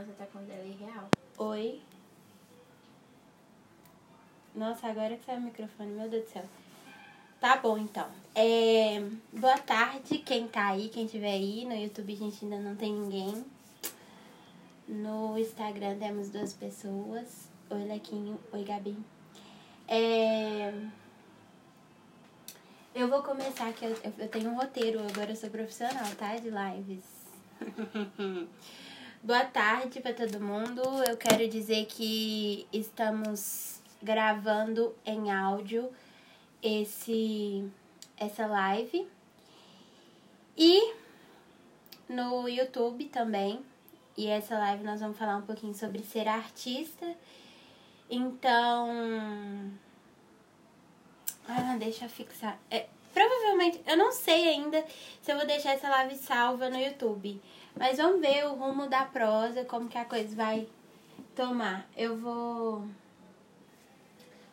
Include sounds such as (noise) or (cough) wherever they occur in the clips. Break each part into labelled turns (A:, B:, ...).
A: Nossa, tá com um delay real.
B: Oi. Nossa, agora que saiu o microfone, meu Deus do céu. Tá bom, então. É, boa tarde, quem tá aí, quem estiver aí. No YouTube a gente ainda não tem ninguém. No Instagram temos duas pessoas. Oi, Lequinho. Oi, Gabi. É, eu vou começar aqui. Eu, eu tenho um roteiro, agora eu sou profissional, tá? De lives. (laughs) Boa tarde para todo mundo. Eu quero dizer que estamos gravando em áudio esse essa live e no YouTube também. E essa live nós vamos falar um pouquinho sobre ser artista. Então, ah, deixa eu fixar. É, provavelmente, eu não sei ainda se eu vou deixar essa live salva no YouTube. Mas vamos ver o rumo da prosa, como que a coisa vai tomar. Eu vou.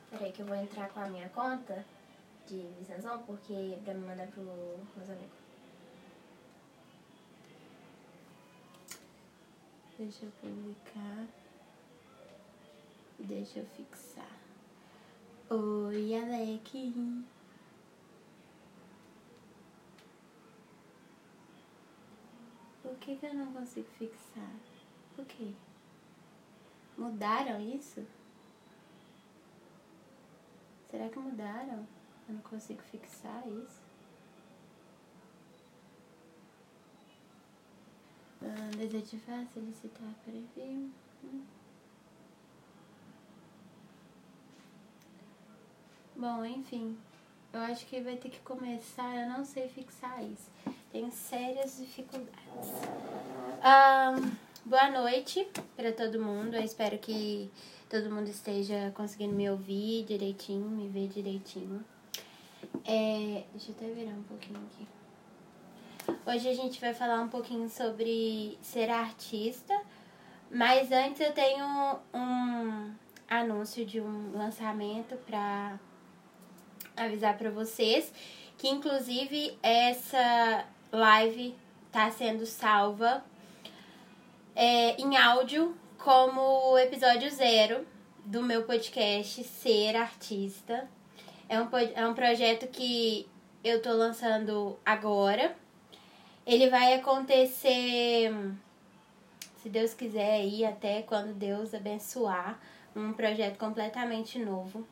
A: Peraí que eu vou entrar com a minha conta de licenção, porque pra me mandar pro meus amigos.
B: Deixa eu publicar. Deixa eu fixar. Oi, Alec. Que, que eu não consigo fixar? Por quê? Mudaram isso? Será que mudaram? Eu não consigo fixar isso? Ah, desativar, solicitar preview. Hum. Bom, enfim. Eu acho que vai ter que começar, eu não sei fixar isso. Tenho sérias dificuldades. boa noite para todo mundo. Eu espero que todo mundo esteja conseguindo me ouvir direitinho, me ver direitinho. É, deixa eu até virar um pouquinho aqui. Hoje a gente vai falar um pouquinho sobre ser artista, mas antes eu tenho um anúncio de um lançamento para avisar para vocês que inclusive essa live está sendo salva é, em áudio como episódio zero do meu podcast Ser Artista. É um, é um projeto que eu tô lançando agora. Ele vai acontecer, se Deus quiser, aí até quando Deus abençoar. Um projeto completamente novo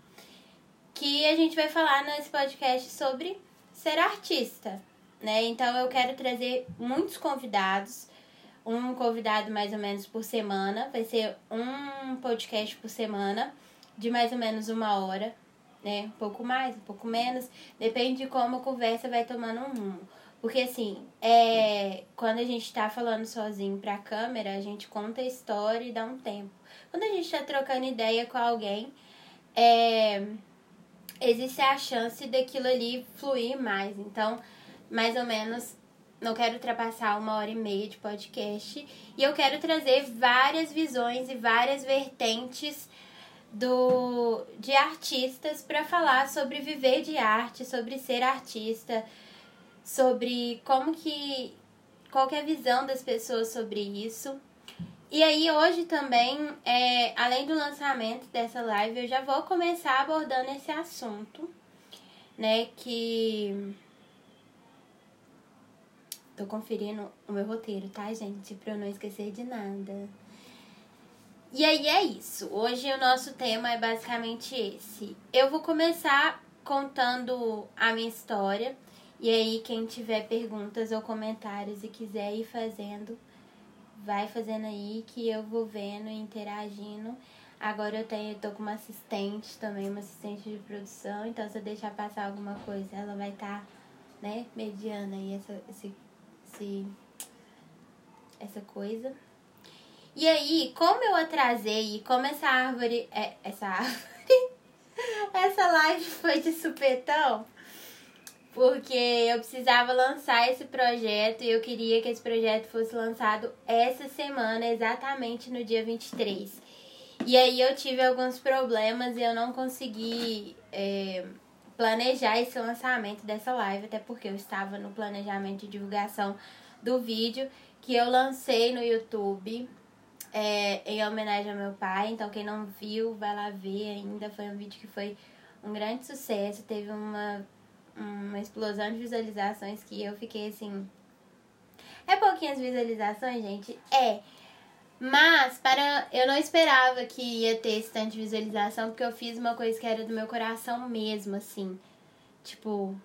B: que a gente vai falar nesse podcast sobre ser artista, né? Então eu quero trazer muitos convidados, um convidado mais ou menos por semana, vai ser um podcast por semana, de mais ou menos uma hora, né? Um pouco mais, um pouco menos, depende de como a conversa vai tomando um rumo. Porque assim, é, quando a gente tá falando sozinho pra câmera, a gente conta a história e dá um tempo. Quando a gente tá trocando ideia com alguém, é, existe a chance daquilo ali fluir mais. Então, mais ou menos, não quero ultrapassar uma hora e meia de podcast. E eu quero trazer várias visões e várias vertentes do de artistas para falar sobre viver de arte, sobre ser artista, sobre como que qual que é a visão das pessoas sobre isso. E aí hoje também, é, além do lançamento dessa live, eu já vou começar abordando esse assunto, né? Que tô conferindo o meu roteiro, tá, gente? Pra eu não esquecer de nada. E aí é isso. Hoje o nosso tema é basicamente esse. Eu vou começar contando a minha história. E aí, quem tiver perguntas ou comentários e quiser ir fazendo, vai fazendo aí que eu vou vendo e interagindo. Agora eu tenho, eu tô com uma assistente também, uma assistente de produção, então se eu deixar passar alguma coisa, ela vai estar, tá, né, mediando aí esse, esse, essa coisa. E aí, como eu atrasei e como essa árvore, é, essa árvore, (laughs) essa live foi de supetão, porque eu precisava lançar esse projeto e eu queria que esse projeto fosse lançado essa semana, exatamente no dia 23. E aí eu tive alguns problemas e eu não consegui é, planejar esse lançamento dessa live, até porque eu estava no planejamento de divulgação do vídeo que eu lancei no YouTube é, em homenagem ao meu pai. Então, quem não viu, vai lá ver ainda. Foi um vídeo que foi um grande sucesso. Teve uma, uma explosão de visualizações que eu fiquei assim. É pouquinhas visualizações, gente? É. Mas para eu não esperava que ia ter esse tanto de visualização, porque eu fiz uma coisa que era do meu coração mesmo, assim. Tipo,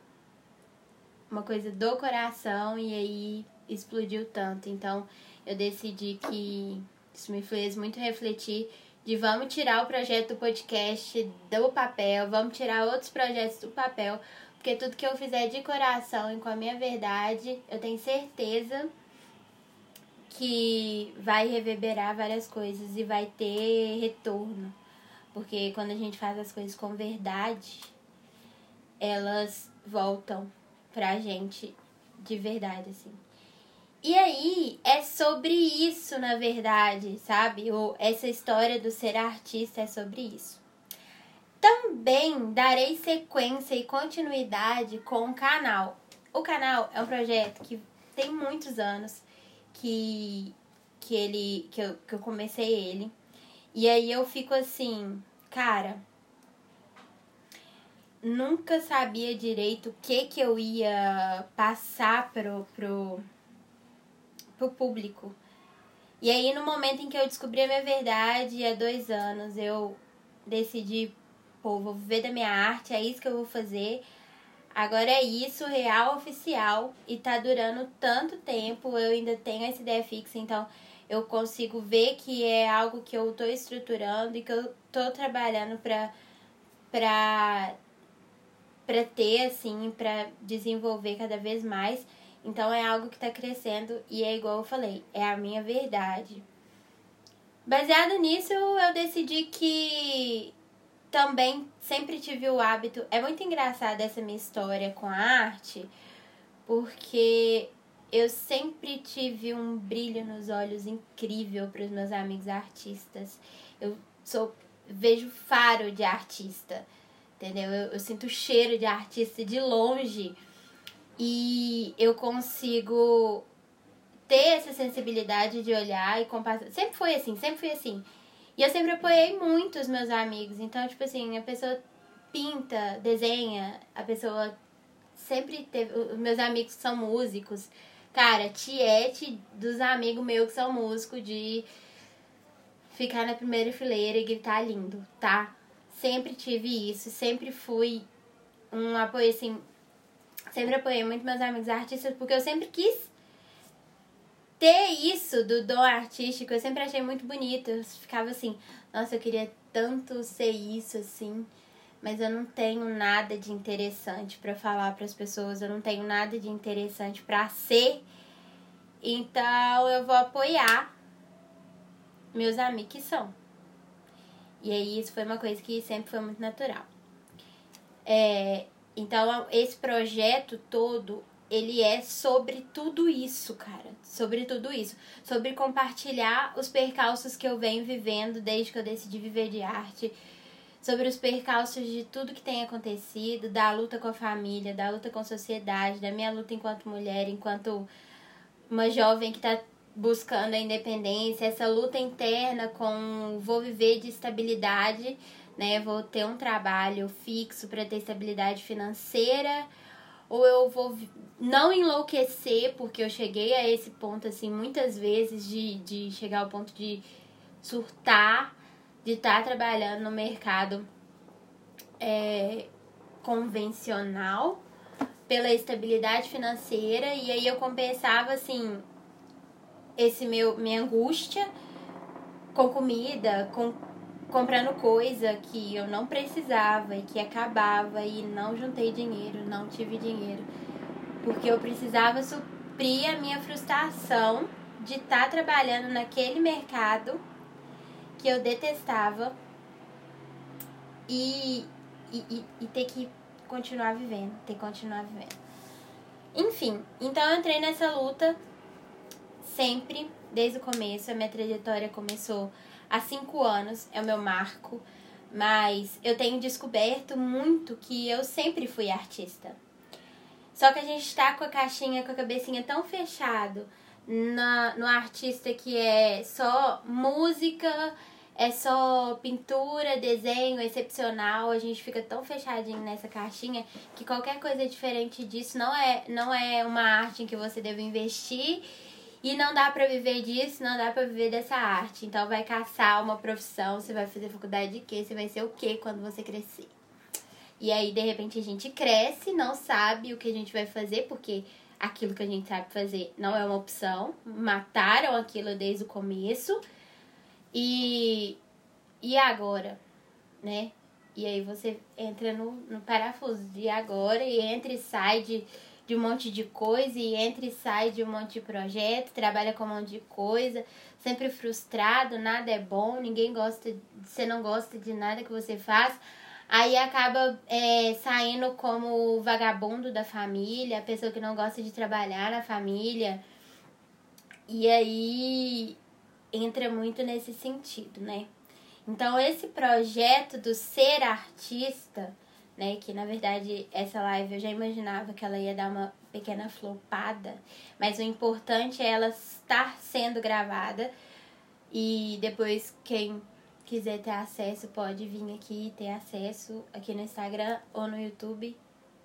B: uma coisa do coração e aí explodiu tanto. Então, eu decidi que isso me fez muito refletir de vamos tirar o projeto do podcast do papel, vamos tirar outros projetos do papel, porque tudo que eu fizer de coração e com a minha verdade, eu tenho certeza que vai reverberar várias coisas e vai ter retorno. Porque quando a gente faz as coisas com verdade, elas voltam pra gente de verdade, assim. E aí, é sobre isso, na verdade, sabe? Ou essa história do ser artista é sobre isso. Também darei sequência e continuidade com o canal. O canal é um projeto que tem muitos anos que, que ele que eu, que eu comecei ele. E aí eu fico assim, cara, nunca sabia direito o que que eu ia passar pro, pro, pro público. E aí no momento em que eu descobri a minha verdade, há dois anos, eu decidi, pô, vou viver da minha arte, é isso que eu vou fazer. Agora é isso, real oficial, e tá durando tanto tempo, eu ainda tenho essa ideia fixa, então eu consigo ver que é algo que eu tô estruturando e que eu tô trabalhando pra, pra, pra ter, assim, pra desenvolver cada vez mais. Então é algo que tá crescendo e é igual eu falei, é a minha verdade. Baseado nisso, eu decidi que também sempre tive o hábito. É muito engraçada essa minha história com a arte, porque eu sempre tive um brilho nos olhos incrível para os meus amigos artistas. Eu sou vejo faro de artista, entendeu? Eu, eu sinto cheiro de artista de longe e eu consigo ter essa sensibilidade de olhar e comparar. Sempre foi assim, sempre fui assim. E eu sempre apoiei muito os meus amigos. Então, tipo assim, a pessoa pinta, desenha, a pessoa sempre teve. Os meus amigos são músicos. Cara, tiete dos amigos meus que são músicos de ficar na primeira fileira e gritar lindo, tá? Sempre tive isso, sempre fui um apoio assim. Sempre apoiei muito meus amigos artistas porque eu sempre quis ter isso do dom artístico, eu sempre achei muito bonito. Eu ficava assim, nossa, eu queria tanto ser isso assim, mas eu não tenho nada de interessante para falar para as pessoas, eu não tenho nada de interessante para ser. Então eu vou apoiar meus amigos que são. E aí isso foi uma coisa que sempre foi muito natural. É, então esse projeto todo ele é sobre tudo isso, cara. Sobre tudo isso. Sobre compartilhar os percalços que eu venho vivendo desde que eu decidi viver de arte. Sobre os percalços de tudo que tem acontecido, da luta com a família, da luta com a sociedade, da minha luta enquanto mulher, enquanto uma jovem que está buscando a independência, essa luta interna com vou viver de estabilidade, né? Vou ter um trabalho fixo para ter estabilidade financeira ou eu vou não enlouquecer, porque eu cheguei a esse ponto, assim, muitas vezes, de, de chegar ao ponto de surtar, de estar tá trabalhando no mercado é, convencional pela estabilidade financeira, e aí eu compensava, assim, esse meu, minha angústia com comida, com comprando coisa que eu não precisava e que acabava e não juntei dinheiro, não tive dinheiro. Porque eu precisava suprir a minha frustração de estar tá trabalhando naquele mercado que eu detestava e, e, e, ter que continuar vivendo, ter que continuar vivendo. Enfim, então eu entrei nessa luta sempre, desde o começo. A minha trajetória começou há cinco anos, é o meu marco, mas eu tenho descoberto muito que eu sempre fui artista. Só que a gente tá com a caixinha, com a cabecinha tão fechado na, no artista que é só música, é só pintura, desenho excepcional, a gente fica tão fechadinho nessa caixinha que qualquer coisa diferente disso não é, não é uma arte em que você deve investir e não dá para viver disso, não dá para viver dessa arte. Então vai caçar uma profissão, você vai fazer faculdade de quê? Você vai ser o quê quando você crescer? E aí, de repente, a gente cresce, não sabe o que a gente vai fazer, porque aquilo que a gente sabe fazer não é uma opção. Mataram aquilo desde o começo. E, e agora, né? E aí você entra no, no parafuso de agora e entra e sai de, de um monte de coisa e entra e sai de um monte de projeto, trabalha com um monte de coisa, sempre frustrado, nada é bom, ninguém gosta, você não gosta de nada que você faz. Aí acaba é, saindo como vagabundo da família, pessoa que não gosta de trabalhar na família. E aí entra muito nesse sentido, né? Então esse projeto do ser artista, né, que na verdade essa live eu já imaginava que ela ia dar uma pequena flopada, mas o importante é ela estar sendo gravada e depois quem quiser ter acesso pode vir aqui ter acesso aqui no Instagram ou no YouTube.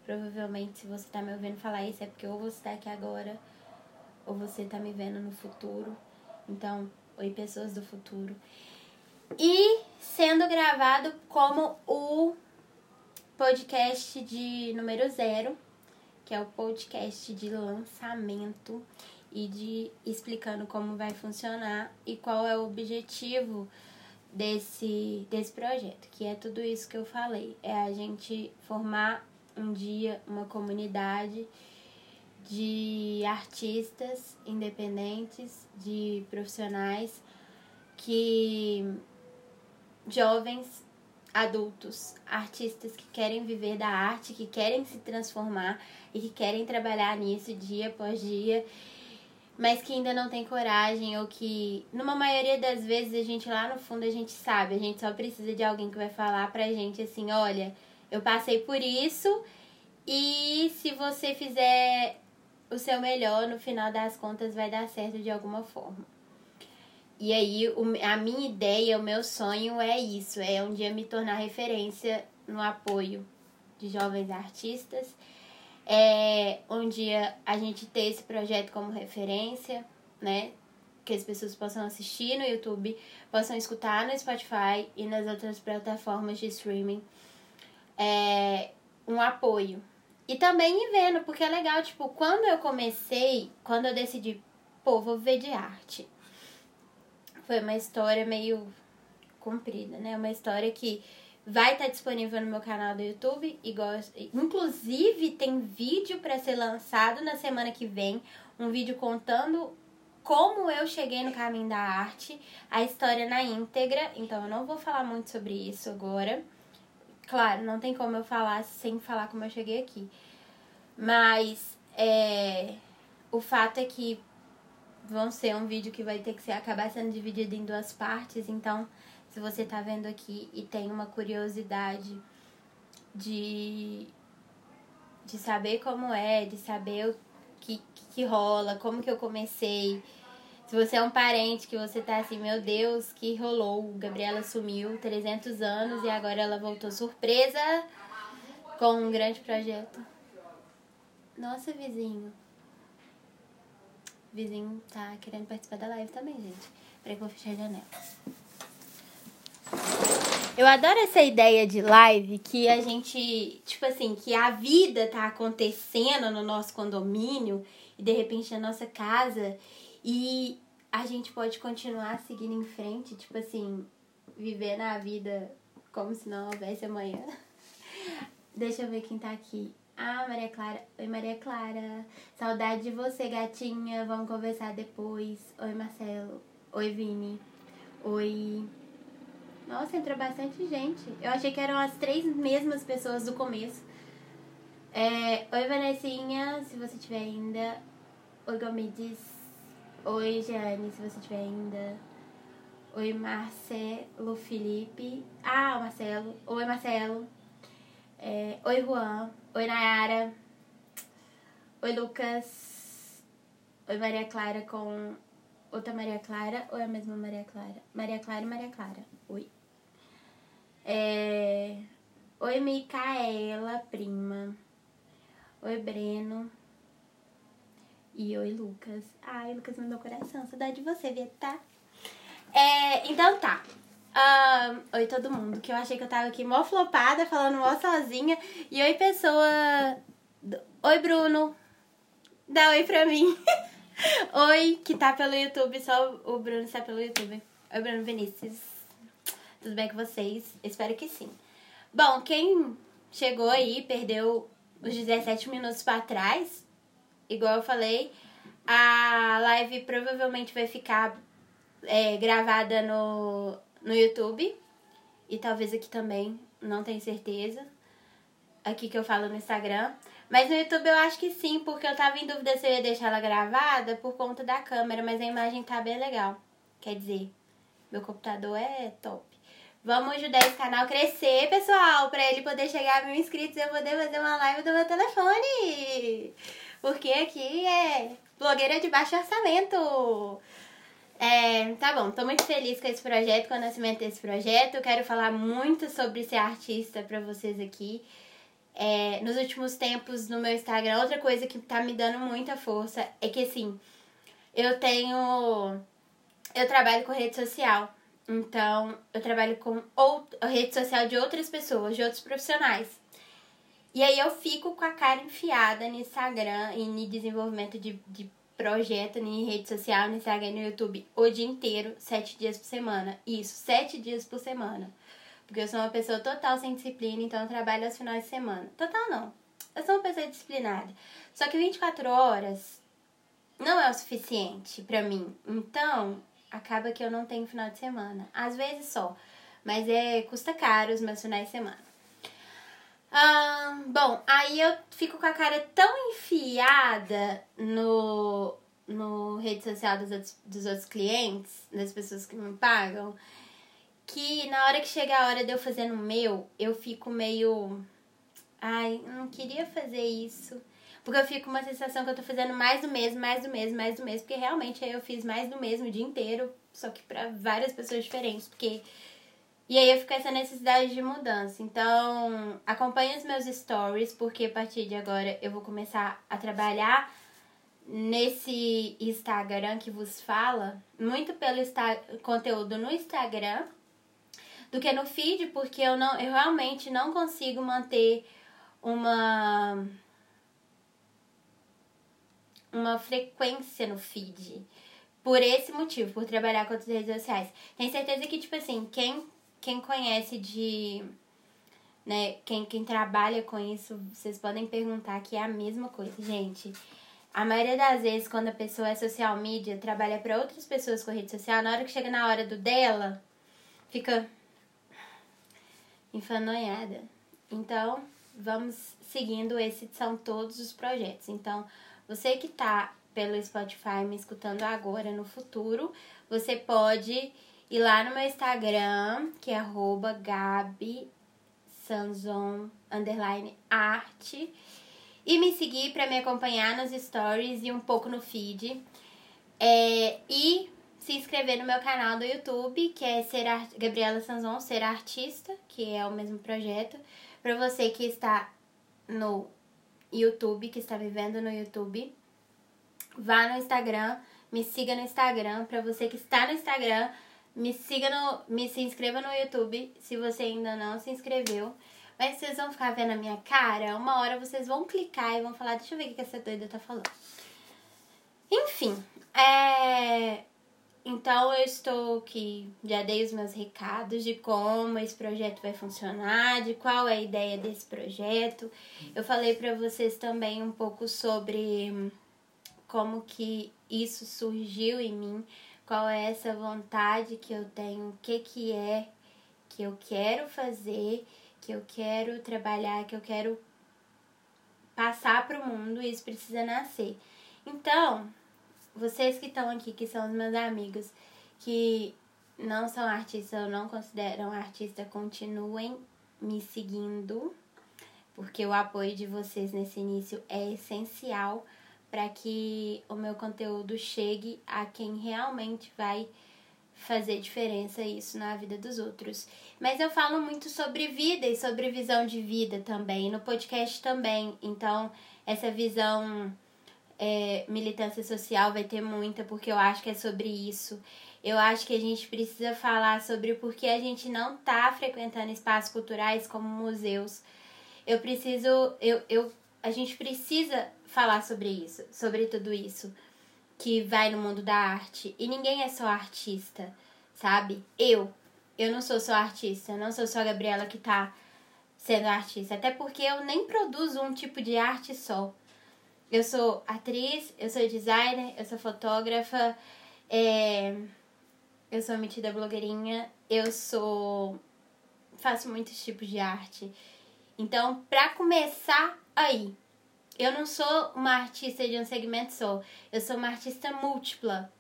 B: Provavelmente se você tá me ouvindo falar isso é porque ou você tá aqui agora ou você tá me vendo no futuro. Então, Oi Pessoas do Futuro. E sendo gravado como o podcast de número zero, que é o podcast de lançamento e de explicando como vai funcionar e qual é o objetivo desse, desse projeto, que é tudo isso que eu falei. É a gente formar um dia uma comunidade de artistas independentes, de profissionais que jovens, adultos, artistas que querem viver da arte, que querem se transformar e que querem trabalhar nisso dia após dia, mas que ainda não tem coragem ou que, numa maioria das vezes, a gente lá no fundo a gente sabe, a gente só precisa de alguém que vai falar pra gente assim, olha, eu passei por isso e se você fizer o seu melhor, no final das contas vai dar certo de alguma forma. E aí, a minha ideia, o meu sonho é isso: é um dia me tornar referência no apoio de jovens artistas. É um dia a gente ter esse projeto como referência, né? Que as pessoas possam assistir no YouTube, possam escutar no Spotify e nas outras plataformas de streaming. É um apoio, e também ir vendo, porque é legal, tipo, quando eu comecei, quando eu decidi, pô, vou ver de arte. Foi uma história meio comprida, né? Uma história que vai estar disponível no meu canal do YouTube. Inclusive, tem vídeo para ser lançado na semana que vem. Um vídeo contando como eu cheguei no caminho da arte, a história na íntegra. Então, eu não vou falar muito sobre isso agora. Claro, não tem como eu falar sem falar como eu cheguei aqui. Mas é, o fato é que vão ser um vídeo que vai ter que ser, acabar sendo dividido em duas partes. Então, se você está vendo aqui e tem uma curiosidade de, de saber como é, de saber o que, que rola, como que eu comecei se você é um parente que você tá assim, meu Deus, que rolou, Gabriela sumiu 300 anos e agora ela voltou surpresa com um grande projeto. Nossa, vizinho. Vizinho tá querendo participar da live também, gente. Peraí que eu vou fechar a janela. Eu adoro essa ideia de live que a gente, tipo assim, que a vida tá acontecendo no nosso condomínio e de repente na nossa casa e a gente pode continuar seguindo em frente, tipo assim, viver na vida como se não houvesse amanhã. (laughs) Deixa eu ver quem tá aqui. Ah, Maria Clara. Oi, Maria Clara. Saudade de você, gatinha. Vamos conversar depois. Oi, Marcelo. Oi, Vini. Oi. Nossa, entrou bastante gente. Eu achei que eram as três mesmas pessoas do começo. É, oi, Vanessinha, se você tiver ainda. Oi, Gomides. Oi, Jeane, se você tiver ainda. Oi, Marcelo Felipe. Ah, Marcelo. Oi, Marcelo. É, oi, Juan. Oi, Nayara. Oi, Lucas. Oi Maria Clara com outra Maria Clara ou é a mesma Maria Clara? Maria Clara e Maria Clara. Oi. É... Oi Micaela, prima. Oi Breno. E oi Lucas. Ai, Lucas mandou coração. Saudade de você, Vieta. É, então tá. Oi todo mundo, que eu achei que eu tava aqui mó flopada, falando mó sozinha. E oi pessoa. Oi Bruno. Dá oi pra mim. (laughs) oi, que tá pelo YouTube, só o Bruno está pelo YouTube. Oi Bruno Vinícius. Tudo bem com vocês? Espero que sim. Bom, quem chegou aí, perdeu os 17 minutos para trás, igual eu falei, a live provavelmente vai ficar é, gravada no, no YouTube e talvez aqui também, não tenho certeza. Aqui que eu falo no Instagram. Mas no YouTube eu acho que sim, porque eu tava em dúvida se eu ia deixar ela gravada por conta da câmera, mas a imagem tá bem legal. Quer dizer, meu computador é top. Vamos ajudar esse canal a crescer, pessoal, para ele poder chegar a mil inscritos eu poder fazer uma live do meu telefone. Porque aqui é blogueira de baixo orçamento. É, tá bom, tô muito feliz com esse projeto, com o nascimento desse projeto. quero falar muito sobre ser artista para vocês aqui. É, nos últimos tempos no meu Instagram, outra coisa que tá me dando muita força é que assim, eu tenho. Eu trabalho com rede social. Então, eu trabalho com out a rede social de outras pessoas, de outros profissionais. E aí eu fico com a cara enfiada no Instagram e no desenvolvimento de, de projeto em rede social, no Instagram e no YouTube o dia inteiro, sete dias por semana. Isso, sete dias por semana. Porque eu sou uma pessoa total sem disciplina, então eu trabalho aos finais de semana. Total não. Eu sou uma pessoa disciplinada. Só que 24 horas não é o suficiente para mim. Então, acaba que eu não tenho final de semana. Às vezes só. Mas é custa caro os meus finais de semana. Ah, bom, aí eu fico com a cara tão enfiada no, no rede social dos outros, dos outros clientes, das pessoas que me pagam, que na hora que chega a hora de eu fazer no meu, eu fico meio. Ai, não queria fazer isso. Porque eu fico com uma sensação que eu tô fazendo mais do mesmo, mais do mesmo, mais do mesmo. Porque realmente aí eu fiz mais do mesmo o dia inteiro, só que para várias pessoas diferentes. Porque. E aí eu fico com essa necessidade de mudança. Então, acompanhe os meus stories, porque a partir de agora eu vou começar a trabalhar nesse Instagram que vos fala, muito pelo conteúdo no Instagram do que no feed, porque eu não eu realmente não consigo manter uma uma frequência no feed. Por esse motivo, por trabalhar com outras redes sociais. Tenho certeza que, tipo assim, quem, quem conhece de. Né, quem, quem trabalha com isso, vocês podem perguntar que é a mesma coisa, gente. A maioria das vezes, quando a pessoa é social media, trabalha para outras pessoas com rede social, na hora que chega na hora do dela, fica enfanoiada. Então, vamos seguindo, esses são todos os projetos. Então, você que tá pelo Spotify me escutando agora, no futuro, você pode ir lá no meu Instagram, que é arroba Gabi Sanzon underline arte e me seguir para me acompanhar nos stories e um pouco no feed. É, e se inscrever no meu canal do YouTube, que é ser Gabriela Sanzon, Ser Artista, que é o mesmo projeto. Para você que está no YouTube, que está vivendo no YouTube, vá no Instagram, me siga no Instagram. Para você que está no Instagram, me siga no, me se inscreva no YouTube, se você ainda não se inscreveu. Mas vocês vão ficar vendo a minha cara, uma hora vocês vão clicar e vão falar, deixa eu ver o que essa doida tá falando. Enfim, é... Então eu estou aqui, já dei os meus recados de como esse projeto vai funcionar, de qual é a ideia desse projeto. Eu falei para vocês também um pouco sobre como que isso surgiu em mim, qual é essa vontade que eu tenho, o que que é que eu quero fazer, que eu quero trabalhar, que eu quero passar para o mundo, isso precisa nascer. Então, vocês que estão aqui, que são os meus amigos, que não são artistas ou não consideram artista, continuem me seguindo, porque o apoio de vocês nesse início é essencial para que o meu conteúdo chegue a quem realmente vai fazer diferença isso na vida dos outros. Mas eu falo muito sobre vida e sobre visão de vida também, no podcast também. Então, essa visão é, militância social vai ter muita, porque eu acho que é sobre isso. Eu acho que a gente precisa falar sobre o porquê a gente não tá frequentando espaços culturais como museus. Eu preciso, eu, eu, a gente precisa falar sobre isso, sobre tudo isso que vai no mundo da arte. E ninguém é só artista, sabe? Eu, eu não sou só artista, não sou só a Gabriela que tá sendo artista, até porque eu nem produzo um tipo de arte só. Eu sou atriz, eu sou designer, eu sou fotógrafa, é, eu sou metida blogueirinha, eu sou. faço muitos tipos de arte. Então, pra começar aí, eu não sou uma artista de um segmento só, eu sou uma artista múltipla.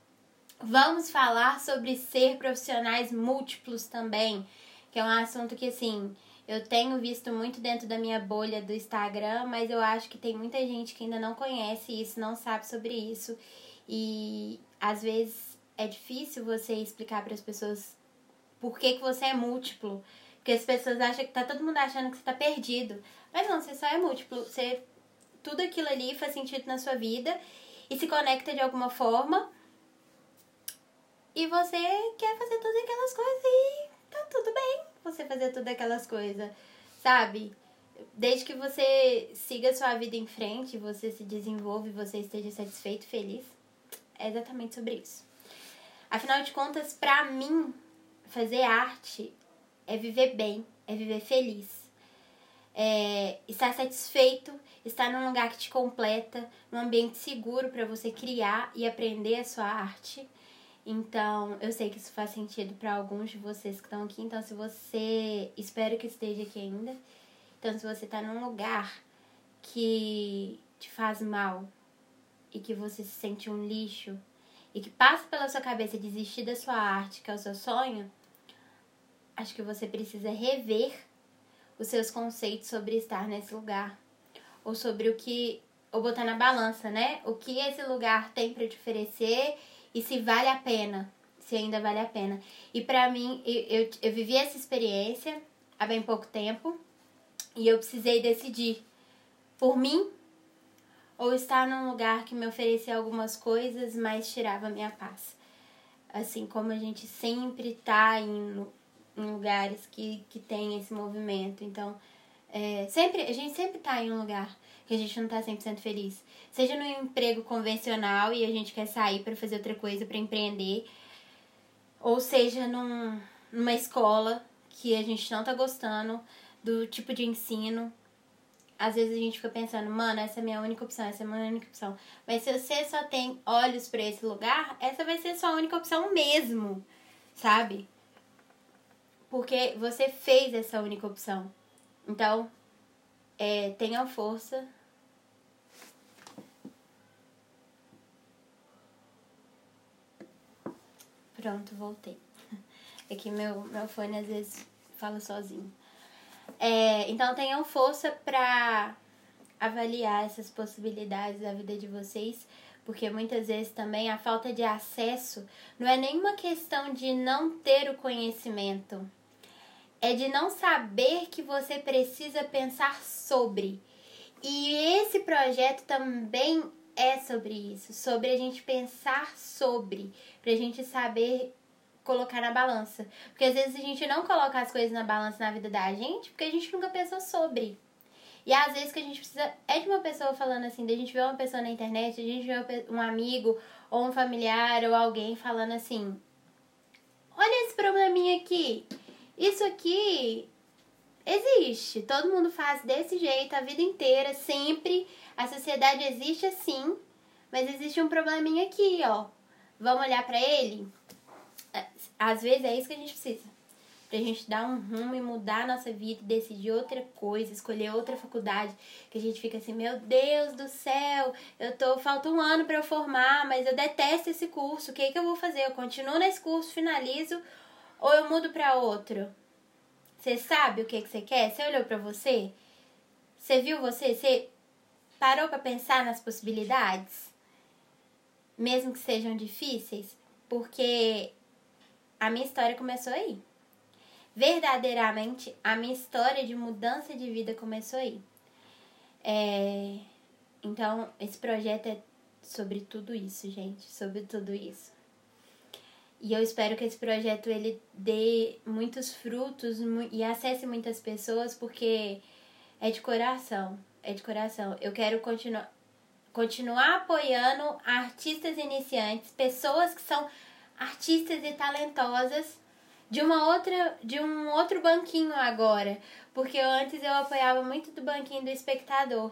B: Vamos falar sobre ser profissionais múltiplos também, que é um assunto que, assim, eu tenho visto muito dentro da minha bolha do Instagram, mas eu acho que tem muita gente que ainda não conhece isso, não sabe sobre isso. E às vezes é difícil você explicar para as pessoas por que, que você é múltiplo. Porque as pessoas acham que tá todo mundo achando que você tá perdido. Mas não, você só é múltiplo. Você tudo aquilo ali faz sentido na sua vida e se conecta de alguma forma. E você quer fazer todas aquelas coisas e tá tudo bem você fazer todas aquelas coisas, sabe? Desde que você siga sua vida em frente, você se desenvolve, você esteja satisfeito, feliz. É exatamente sobre isso. Afinal de contas, para mim, fazer arte é viver bem, é viver feliz. É estar satisfeito, estar num lugar que te completa, num ambiente seguro para você criar e aprender a sua arte. Então, eu sei que isso faz sentido para alguns de vocês que estão aqui. Então, se você. Espero que esteja aqui ainda. Então, se você está num lugar que te faz mal e que você se sente um lixo, e que passa pela sua cabeça desistir da sua arte, que é o seu sonho, acho que você precisa rever os seus conceitos sobre estar nesse lugar. Ou sobre o que. Ou botar na balança, né? O que esse lugar tem para te oferecer e se vale a pena. Se ainda vale a pena. E para mim, eu, eu, eu vivi essa experiência há bem pouco tempo e eu precisei decidir por mim ou estar num lugar que me oferecia algumas coisas, mas tirava minha paz. Assim como a gente sempre tá indo em lugares que, que tem esse movimento. Então, é, sempre, a gente sempre tá em um lugar que a gente não tá 100% feliz. Seja no emprego convencional e a gente quer sair para fazer outra coisa, para empreender, ou seja num, numa escola que a gente não tá gostando do tipo de ensino às vezes a gente fica pensando, mano, essa é a minha única opção, essa é a minha única opção. Mas se você só tem olhos para esse lugar, essa vai ser a sua única opção mesmo, sabe? Porque você fez essa única opção. Então, é, tenha força. Pronto, voltei. (laughs) É que meu, meu fone às vezes fala sozinho. É, então tenham força para avaliar essas possibilidades da vida de vocês, porque muitas vezes também a falta de acesso não é nenhuma questão de não ter o conhecimento, é de não saber que você precisa pensar sobre. E esse projeto também é sobre isso, sobre a gente pensar sobre, para a gente saber colocar na balança. Porque às vezes a gente não coloca as coisas na balança na vida da gente porque a gente nunca pensou sobre. E às vezes que a gente precisa é de uma pessoa falando assim, da gente ver uma pessoa na internet, a gente vê um amigo ou um familiar ou alguém falando assim: Olha esse probleminha aqui. Isso aqui existe. Todo mundo faz desse jeito a vida inteira, sempre. A sociedade existe assim, mas existe um probleminha aqui, ó. Vamos olhar para ele? Às vezes é isso que a gente precisa. Pra gente dar um rumo e mudar a nossa vida, decidir outra coisa, escolher outra faculdade, que a gente fica assim, meu Deus do céu, eu tô, falta um ano para eu formar, mas eu detesto esse curso, o que que eu vou fazer? Eu continuo nesse curso, finalizo ou eu mudo para outro? Você sabe o que que você quer? Você olhou para você? Você viu você? Você parou para pensar nas possibilidades? Mesmo que sejam difíceis? Porque a minha história começou aí. Verdadeiramente, a minha história de mudança de vida começou aí. É... Então, esse projeto é sobre tudo isso, gente. Sobre tudo isso. E eu espero que esse projeto ele dê muitos frutos e acesse muitas pessoas, porque é de coração. É de coração. Eu quero continuar continuar apoiando artistas iniciantes, pessoas que são artistas e talentosas de uma outra de um outro banquinho agora, porque antes eu apoiava muito do banquinho do espectador.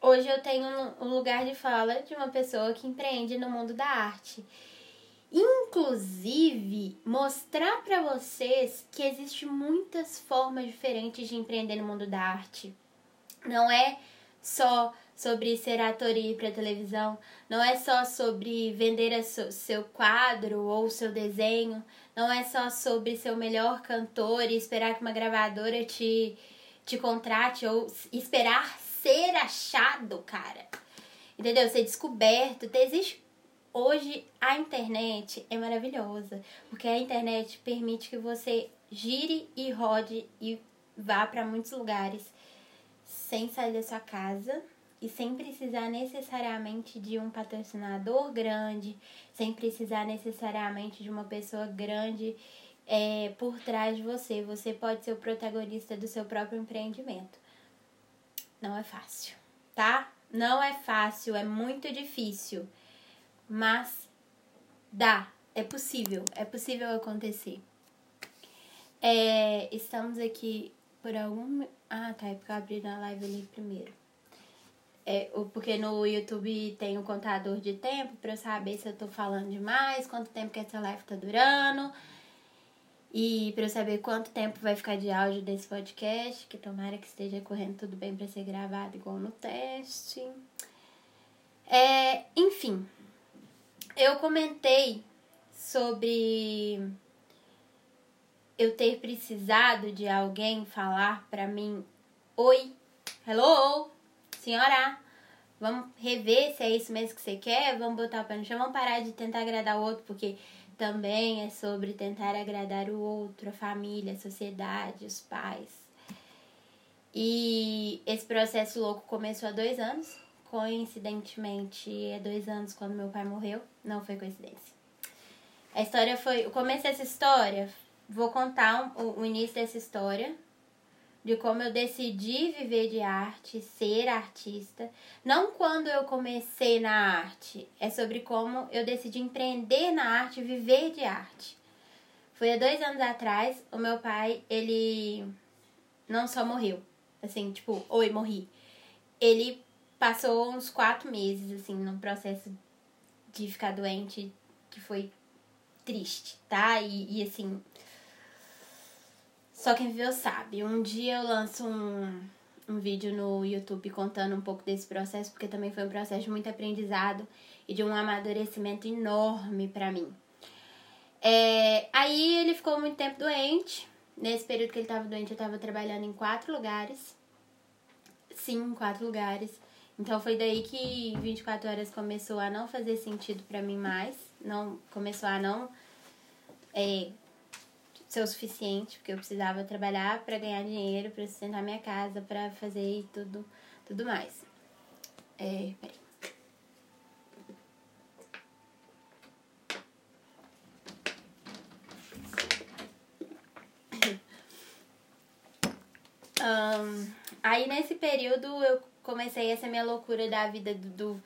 B: Hoje eu tenho um lugar de fala de uma pessoa que empreende no mundo da arte. Inclusive, mostrar para vocês que existe muitas formas diferentes de empreender no mundo da arte. Não é só sobre ser ator e ir para televisão, não é só sobre vender seu quadro ou seu desenho, não é só sobre ser o melhor cantor e esperar que uma gravadora te, te contrate ou esperar ser achado, cara. Entendeu? Ser descoberto. Existe. Hoje a internet é maravilhosa, porque a internet permite que você gire e rode e vá para muitos lugares sem sair da sua casa e sem precisar necessariamente de um patrocinador grande, sem precisar necessariamente de uma pessoa grande é, por trás de você. Você pode ser o protagonista do seu próprio empreendimento. Não é fácil, tá? Não é fácil, é muito difícil, mas dá, é possível, é possível acontecer. É, estamos aqui por algum. Ah, tá, é porque eu abri na live ali primeiro. É, porque no YouTube tem o um contador de tempo para eu saber se eu tô falando demais, quanto tempo que essa live tá durando. E para eu saber quanto tempo vai ficar de áudio desse podcast, que tomara que esteja correndo tudo bem para ser gravado igual no teste. É, enfim, eu comentei sobre eu ter precisado de alguém falar para mim: Oi, hello, senhora, vamos rever se é isso mesmo que você quer, vamos botar o pé no chão, vamos parar de tentar agradar o outro, porque também é sobre tentar agradar o outro, a família, a sociedade, os pais. E esse processo louco começou há dois anos. Coincidentemente, é dois anos quando meu pai morreu. Não foi coincidência. A história foi. O começo dessa história, vou contar um, o início dessa história de como eu decidi viver de arte, ser artista. Não quando eu comecei na arte, é sobre como eu decidi empreender na arte, viver de arte. Foi há dois anos atrás, o meu pai, ele não só morreu, assim, tipo, oi, morri. Ele passou uns quatro meses, assim, num processo de ficar doente, que foi triste, tá? E, e assim, só quem viu sabe. Um dia eu lanço um, um vídeo no YouTube contando um pouco desse processo, porque também foi um processo de muito aprendizado e de um amadurecimento enorme para mim. É, aí ele ficou muito tempo doente. Nesse período que ele estava doente, eu estava trabalhando em quatro lugares. Sim, quatro lugares. Então foi daí que 24 horas começou a não fazer sentido para mim mais. Não começou a não é, ser o suficiente, porque eu precisava trabalhar para ganhar dinheiro, para sustentar minha casa, para fazer tudo, tudo mais. É, peraí. (coughs) Um, aí nesse período eu comecei essa minha loucura da vida do. do...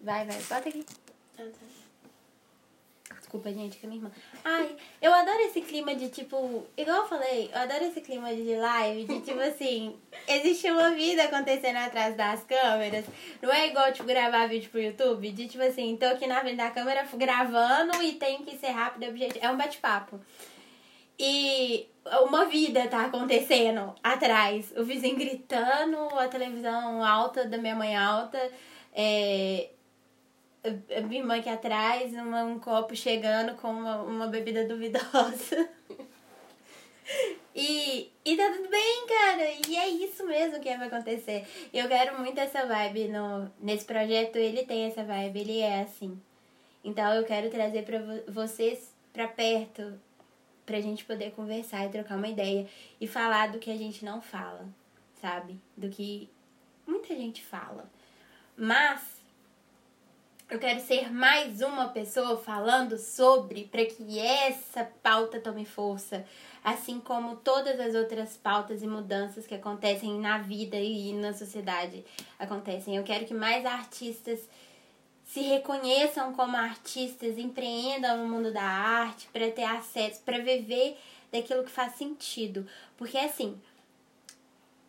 B: Vai, vai, bota aqui. Ah, tá. Desculpa, gente, que é minha irmã. Ai, eu adoro esse clima de tipo. Igual eu falei, eu adoro esse clima de live, de tipo (laughs) assim. Existe uma vida acontecendo atrás das câmeras. Não é igual, tipo, gravar vídeo pro YouTube, de tipo assim, tô aqui na frente da câmera gravando e tem que ser rápido, objetivo. É um bate-papo. E uma vida tá acontecendo atrás. O vizinho gritando, a televisão alta da minha mãe alta. É, a minha irmã aqui atrás, uma, um copo chegando com uma, uma bebida duvidosa. E, e tá tudo bem, cara. E é isso mesmo que vai acontecer. Eu quero muito essa vibe no, nesse projeto. Ele tem essa vibe, ele é assim. Então eu quero trazer para vocês para perto pra gente poder conversar e trocar uma ideia e falar do que a gente não fala, sabe? Do que muita gente fala. Mas eu quero ser mais uma pessoa falando sobre para que essa pauta tome força, assim como todas as outras pautas e mudanças que acontecem na vida e na sociedade acontecem. Eu quero que mais artistas se reconheçam como artistas, empreendam no mundo da arte para ter acesso, para viver daquilo que faz sentido. Porque assim,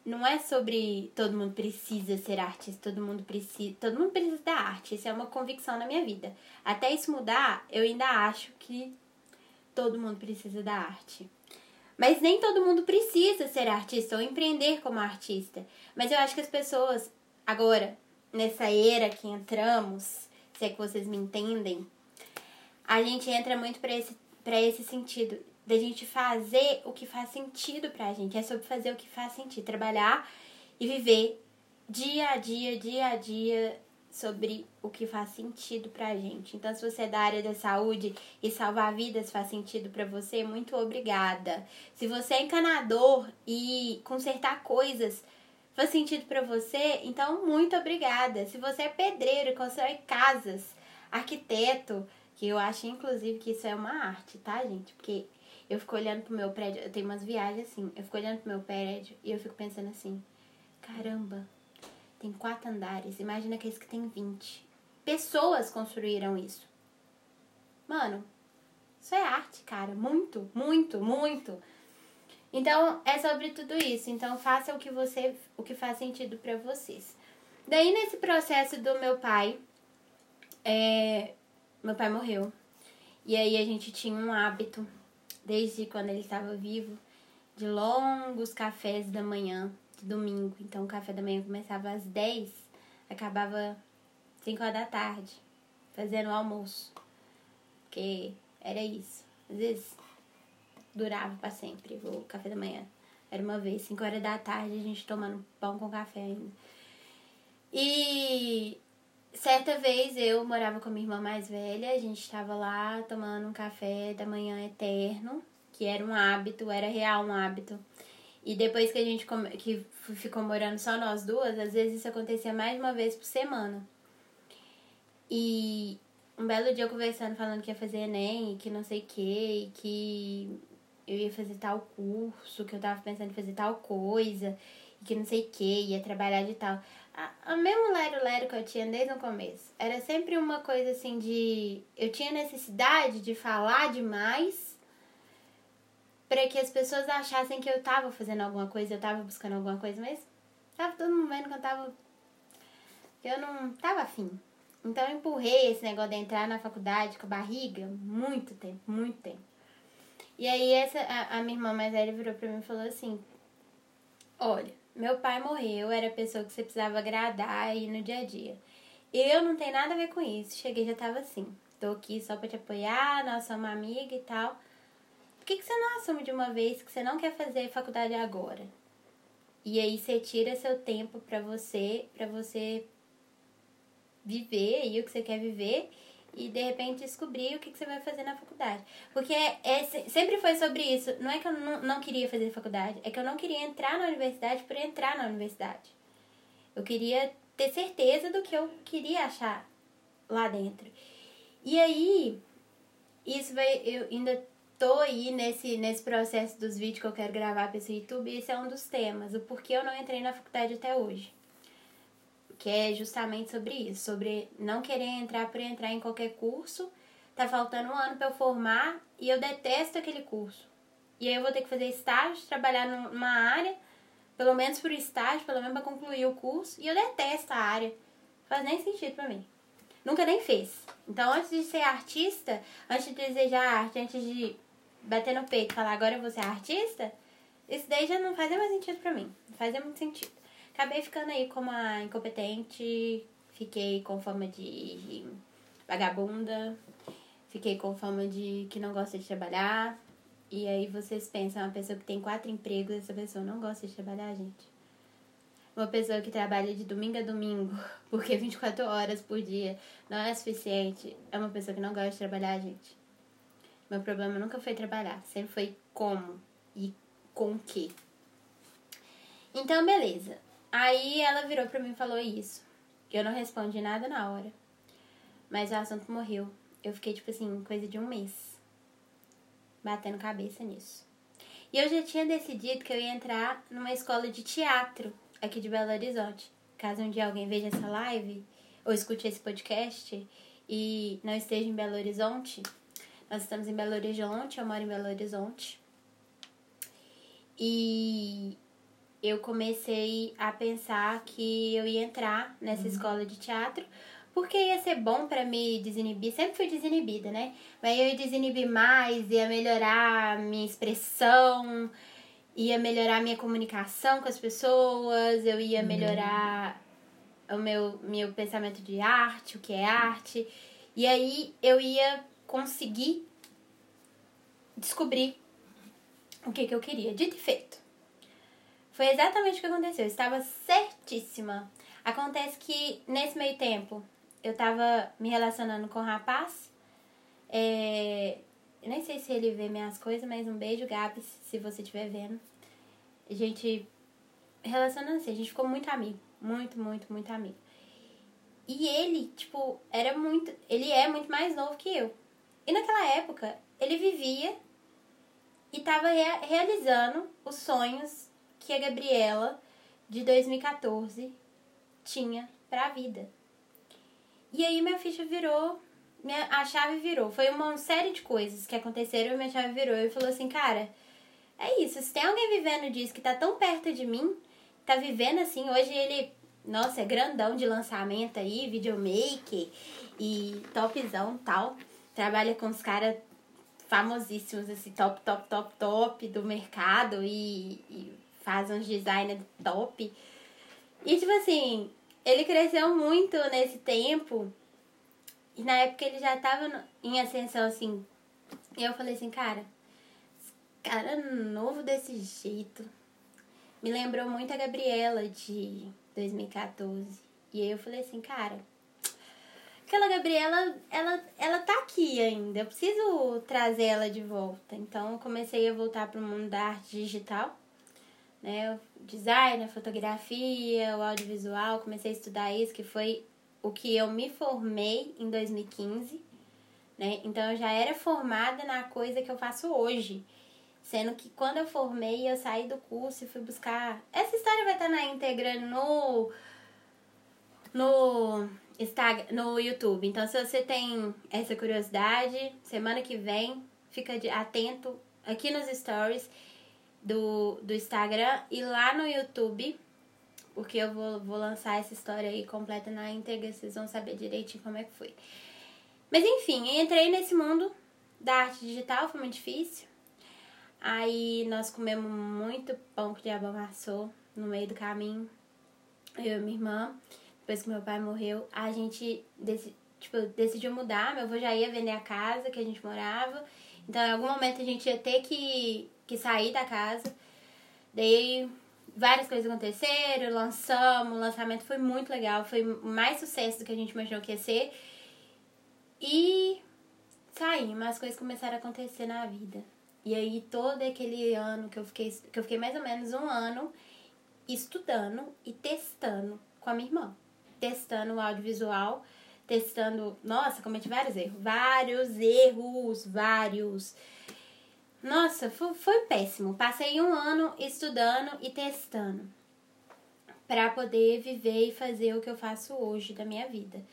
B: não é sobre todo mundo precisa ser artista, todo mundo precisa, todo mundo precisa da arte. Isso é uma convicção na minha vida. Até isso mudar, eu ainda acho que todo mundo precisa da arte. Mas nem todo mundo precisa ser artista ou empreender como artista. Mas eu acho que as pessoas, agora, nessa era que entramos, se é que vocês me entendem, a gente entra muito para esse, pra esse sentido da gente fazer o que faz sentido pra gente. É sobre fazer o que faz sentido, trabalhar e viver dia a dia, dia a dia sobre o que faz sentido pra gente. Então, se você é da área da saúde e salvar vidas faz sentido para você, muito obrigada. Se você é encanador e consertar coisas faz sentido para você, então muito obrigada. Se você é pedreiro constrói casas, arquiteto, que eu acho inclusive que isso é uma arte, tá, gente? Porque eu fico olhando pro meu prédio, eu tenho umas viagens assim, eu fico olhando pro meu prédio e eu fico pensando assim, caramba, tem quatro andares, imagina aqueles que tem 20. Pessoas construíram isso. Mano, isso é arte, cara. Muito, muito, muito. Então, é sobre tudo isso. Então, faça o que você, o que faz sentido para vocês. Daí, nesse processo do meu pai, é, meu pai morreu. E aí a gente tinha um hábito, desde quando ele estava vivo, de longos cafés da manhã domingo. Então o café da manhã começava às 10, acabava 5 horas da tarde, fazendo o almoço. Porque era isso. Às vezes durava para sempre o café da manhã. Era uma vez, 5 horas da tarde, a gente tomando pão com café ainda. E certa vez eu morava com minha irmã mais velha, a gente estava lá tomando um café da manhã eterno, que era um hábito, era real um hábito. E depois que a gente que ficou morando só nós duas, às vezes isso acontecia mais de uma vez por semana. E um belo dia eu conversando, falando que ia fazer Enem, que não sei o que, que eu ia fazer tal curso, que eu tava pensando em fazer tal coisa, e que não sei o que, ia trabalhar de tal. A, mesmo lero-lero que eu tinha desde o começo. Era sempre uma coisa assim de. Eu tinha necessidade de falar demais para que as pessoas achassem que eu tava fazendo alguma coisa, eu tava buscando alguma coisa, mas tava todo mundo vendo que eu tava. eu não tava afim. Então eu empurrei esse negócio de entrar na faculdade com a barriga muito tempo, muito tempo. E aí essa, a, a minha irmã mais velha virou pra mim e falou assim, olha, meu pai morreu, era a pessoa que você precisava agradar aí no dia a dia. Eu não tenho nada a ver com isso. Cheguei já tava assim. Tô aqui só pra te apoiar, nós somos amiga e tal. Por que, que você não assume de uma vez que você não quer fazer faculdade agora? E aí você tira seu tempo para você, para você viver aí o que você quer viver e de repente descobrir o que, que você vai fazer na faculdade. Porque é, é, sempre foi sobre isso. Não é que eu não, não queria fazer faculdade, é que eu não queria entrar na universidade por entrar na universidade. Eu queria ter certeza do que eu queria achar lá dentro. E aí, isso vai. Eu ainda tô aí nesse, nesse processo dos vídeos que eu quero gravar para esse YouTube, esse é um dos temas, o porquê eu não entrei na faculdade até hoje. Que é justamente sobre isso, sobre não querer entrar por entrar em qualquer curso, tá faltando um ano para eu formar e eu detesto aquele curso. E aí eu vou ter que fazer estágio, trabalhar numa área, pelo menos por estágio, pelo menos para concluir o curso, e eu detesto a área. Faz nem sentido para mim. Nunca nem fez. Então, antes de ser artista, antes de desejar arte, antes de bater no peito e falar agora eu vou ser artista, isso daí já não fazia mais sentido pra mim. Não fazia muito sentido. Acabei ficando aí como uma incompetente, fiquei com fama de vagabunda, fiquei com fama de que não gosta de trabalhar. E aí vocês pensam, uma pessoa que tem quatro empregos, essa pessoa não gosta de trabalhar, gente. Uma pessoa que trabalha de domingo a domingo, (laughs) porque 24 horas por dia não é suficiente, é uma pessoa que não gosta de trabalhar, gente. Meu problema nunca foi trabalhar, sempre foi como e com o que. Então, beleza. Aí ela virou pra mim e falou isso. Eu não respondi nada na hora. Mas o assunto morreu. Eu fiquei, tipo assim, coisa de um mês. Batendo cabeça nisso. E eu já tinha decidido que eu ia entrar numa escola de teatro aqui de Belo Horizonte. Caso um dia alguém veja essa live ou escute esse podcast e não esteja em Belo Horizonte, nós estamos em Belo Horizonte, eu moro em Belo Horizonte. E eu comecei a pensar que eu ia entrar nessa uhum. escola de teatro porque ia ser bom para me desinibir. Sempre fui desinibida, né? Mas eu ia desinibir mais, ia melhorar minha expressão, ia melhorar minha comunicação com as pessoas, eu ia uhum. melhorar o meu, meu pensamento de arte, o que é arte. E aí eu ia conseguir descobrir o que, que eu queria. Dito e feito. Foi exatamente o que aconteceu. Eu estava certíssima. Acontece que nesse meio tempo eu estava me relacionando com um rapaz. É... Eu nem sei se ele vê minhas coisas, mas um beijo, Gabs, se você estiver vendo. A gente relacionando assim, a gente ficou muito amigo. Muito, muito, muito amigo. E ele, tipo, era muito. Ele é muito mais novo que eu. E naquela época, ele vivia e estava rea realizando os sonhos que a Gabriela, de 2014, tinha para a vida. E aí minha ficha virou, minha, a chave virou. Foi uma série de coisas que aconteceram e minha chave virou. E falou assim, cara, é isso. Se tem alguém vivendo disso que tá tão perto de mim, tá vivendo assim, hoje ele, nossa, é grandão de lançamento aí, videomaker e topzão tal. Trabalha com os caras famosíssimos, assim, top, top, top, top do mercado e, e faz uns design top. E tipo assim, ele cresceu muito nesse tempo. E na época ele já tava em ascensão, assim. E eu falei assim, cara, cara novo desse jeito. Me lembrou muito a Gabriela de 2014. E aí eu falei assim, cara, aquela Gabriela, ela, ela tá aqui ainda. Eu preciso trazer ela de volta. Então eu comecei a voltar pro mundo da arte digital né? O design, a fotografia, o audiovisual, comecei a estudar isso, que foi o que eu me formei em 2015, né? Então eu já era formada na coisa que eu faço hoje. Sendo que quando eu formei, eu saí do curso e fui buscar. Essa história vai estar na íntegra no. No Instagram, no YouTube. Então, se você tem essa curiosidade, semana que vem, fica atento aqui nos stories do, do Instagram e lá no YouTube, porque eu vou, vou lançar essa história aí completa na íntegra, vocês vão saber direitinho como é que foi. Mas enfim, entrei nesse mundo da arte digital, foi muito difícil. Aí nós comemos muito pão que o diabo amassou no meio do caminho. Eu e minha irmã, depois que meu pai morreu, a gente dec, tipo, decidiu mudar. Meu avô já ia vender a casa que a gente morava. Então, em algum momento, a gente ia ter que que saí da casa. Daí várias coisas aconteceram, lançamos, o lançamento foi muito legal, foi mais sucesso do que a gente imaginou que ia ser. E saímos, as coisas começaram a acontecer na vida. E aí todo aquele ano que eu fiquei, que eu fiquei mais ou menos um ano estudando e testando com a minha irmã. Testando o audiovisual, testando. Nossa, cometi vários erros. Vários erros, vários. Nossa, foi, foi péssimo. Passei um ano estudando e testando para poder viver e fazer o que eu faço hoje da minha vida.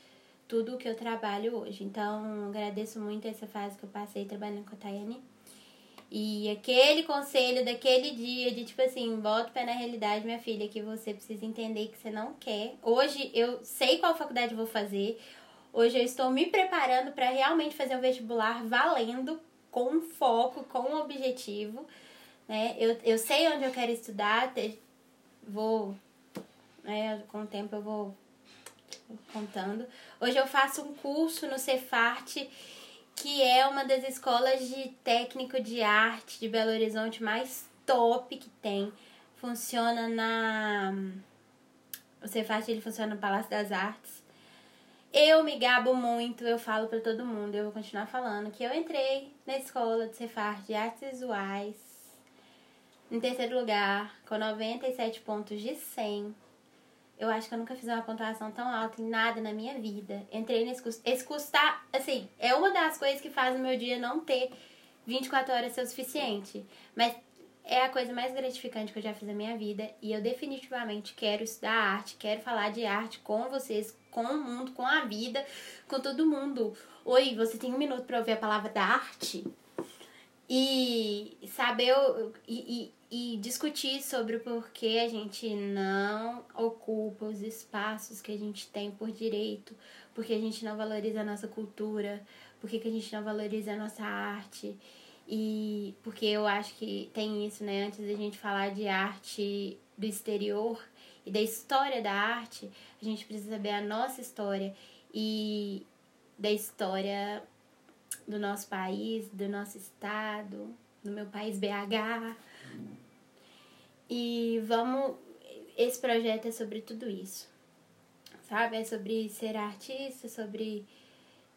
B: Tudo o que eu trabalho hoje. Então, agradeço muito essa fase que eu passei trabalhando com a Tayane. E aquele conselho daquele dia de tipo assim, bota o pé na realidade, minha filha, que você precisa entender que você não quer. Hoje eu sei qual faculdade vou fazer. Hoje eu estou me preparando para realmente fazer o vestibular valendo com foco, com objetivo. Né? Eu, eu sei onde eu quero estudar, vou, né, com o tempo eu vou contando. Hoje eu faço um curso no Cefarte que é uma das escolas de técnico de arte de Belo Horizonte mais top que tem. Funciona na. O ele funciona no Palácio das Artes. Eu me gabo muito, eu falo para todo mundo, eu vou continuar falando que eu entrei na escola de Cefat de Artes Visuais em terceiro lugar, com 97 pontos de 100. Eu acho que eu nunca fiz uma pontuação tão alta em nada na minha vida. Entrei nesse curso. Esse curso tá, assim, é uma das coisas que faz o meu dia não ter 24 horas ser o suficiente. Mas é a coisa mais gratificante que eu já fiz na minha vida. E eu definitivamente quero estudar arte, quero falar de arte com vocês, com o mundo, com a vida, com todo mundo. Oi, você tem um minuto para ouvir a palavra da arte? E saber e, e, e discutir sobre o porquê a gente não ocupa os espaços que a gente tem por direito, porque a gente não valoriza a nossa cultura, porque que a gente não valoriza a nossa arte. E porque eu acho que tem isso, né? Antes da gente falar de arte do exterior e da história da arte, a gente precisa saber a nossa história e da história do nosso país, do nosso estado, do meu país BH. E vamos. Esse projeto é sobre tudo isso. Sabe? É sobre ser artista, sobre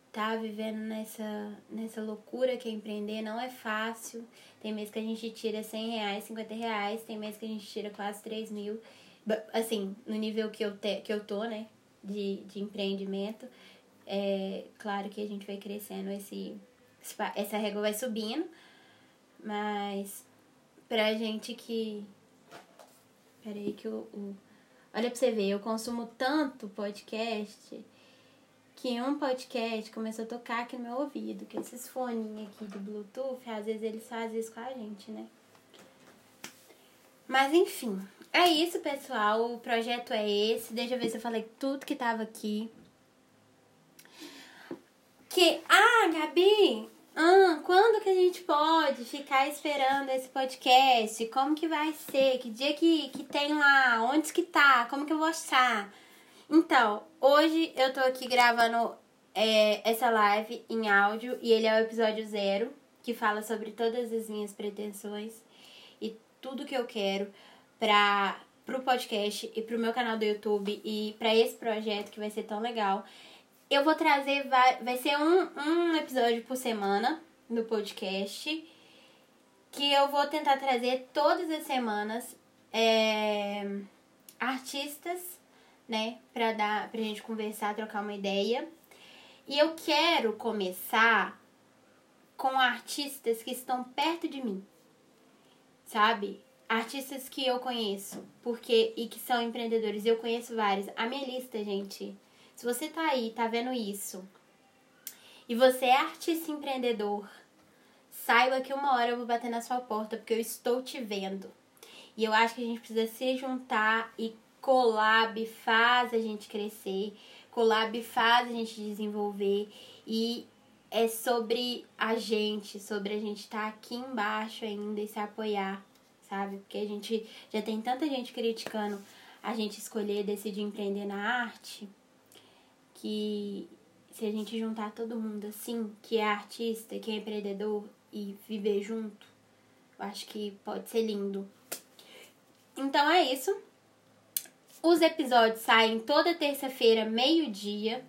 B: estar tá vivendo nessa, nessa loucura que é empreender. Não é fácil. Tem mês que a gente tira 100 reais, 50 reais. Tem mês que a gente tira quase 3 mil. Assim, no nível que eu, te, que eu tô, né? De, de empreendimento. É claro que a gente vai crescendo esse. Essa régua vai subindo. Mas pra gente que. Peraí que o. o... Olha pra você ver, eu consumo tanto podcast que um podcast começou a tocar aqui no meu ouvido, que esses foninhos aqui do Bluetooth, às vezes eles fazem isso com a gente, né? Mas enfim, é isso, pessoal. O projeto é esse. Deixa eu ver se eu falei tudo que tava aqui. Que. Ah, Gabi! Ah, quando que a gente pode ficar esperando esse podcast? Como que vai ser? Que dia que, que tem lá? Onde que tá? Como que eu vou achar? Então, hoje eu tô aqui gravando é, essa live em áudio e ele é o episódio zero, que fala sobre todas as minhas pretensões e tudo que eu quero para pro podcast e pro meu canal do YouTube e para esse projeto que vai ser tão legal. Eu vou trazer, vai, vai ser um, um episódio por semana no podcast. Que eu vou tentar trazer todas as semanas é, artistas, né? Pra, dar, pra gente conversar, trocar uma ideia. E eu quero começar com artistas que estão perto de mim, sabe? Artistas que eu conheço, porque e que são empreendedores. Eu conheço vários. A minha lista, gente, se você tá aí, tá vendo isso, e você é artista empreendedor, saiba que uma hora eu vou bater na sua porta porque eu estou te vendo. E eu acho que a gente precisa se juntar e collab faz a gente crescer, collab faz a gente desenvolver e é sobre a gente, sobre a gente estar tá aqui embaixo ainda e se apoiar, sabe? Porque a gente já tem tanta gente criticando a gente escolher decidir empreender na arte que se a gente juntar todo mundo assim, que é artista, que é empreendedor e viver junto, eu acho que pode ser lindo. Então é isso. Os episódios saem toda terça-feira, meio-dia.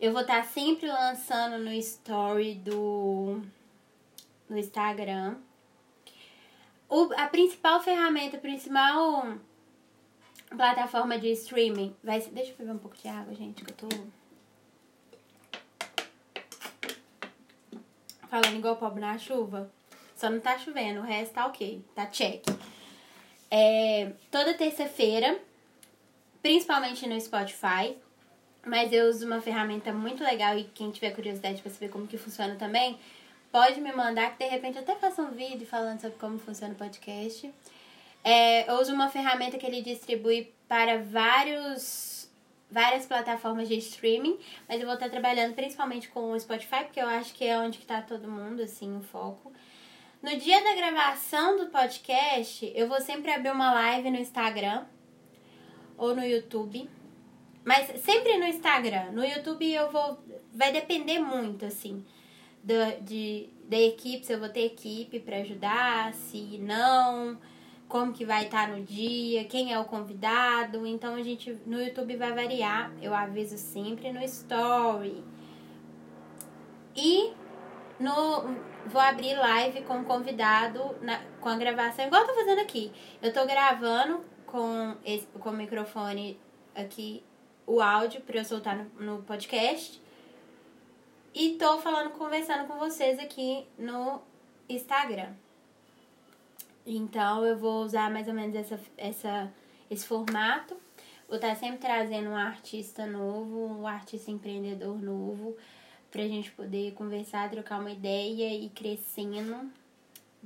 B: Eu vou estar sempre lançando no story do no Instagram. O, a principal ferramenta, a principal plataforma de streaming vai ser. Deixa eu beber um pouco de água, gente, que eu tô. Falando igual pobre na chuva. Só não tá chovendo, o resto tá ok. Tá check. É, toda terça-feira, principalmente no Spotify. Mas eu uso uma ferramenta muito legal e quem tiver curiosidade para saber como que funciona também, pode me mandar que de repente eu até faça um vídeo falando sobre como funciona o podcast. É, eu uso uma ferramenta que ele distribui para vários, várias plataformas de streaming, mas eu vou estar trabalhando principalmente com o Spotify, porque eu acho que é onde está todo mundo, assim, o foco. No dia da gravação do podcast, eu vou sempre abrir uma live no Instagram ou no YouTube. Mas sempre no Instagram. No YouTube eu vou. Vai depender muito, assim. da, de, da equipe, se eu vou ter equipe para ajudar, se não, como que vai estar no dia, quem é o convidado. Então a gente no YouTube vai variar. Eu aviso sempre no story. E no vou abrir live com convidado na, com a gravação igual eu tô fazendo aqui. Eu tô gravando com esse com o microfone aqui o áudio para eu soltar no, no podcast. E tô falando, conversando com vocês aqui no Instagram. Então eu vou usar mais ou menos essa, essa, esse formato. Vou estar sempre trazendo um artista novo, um artista empreendedor novo, pra gente poder conversar, trocar uma ideia e crescendo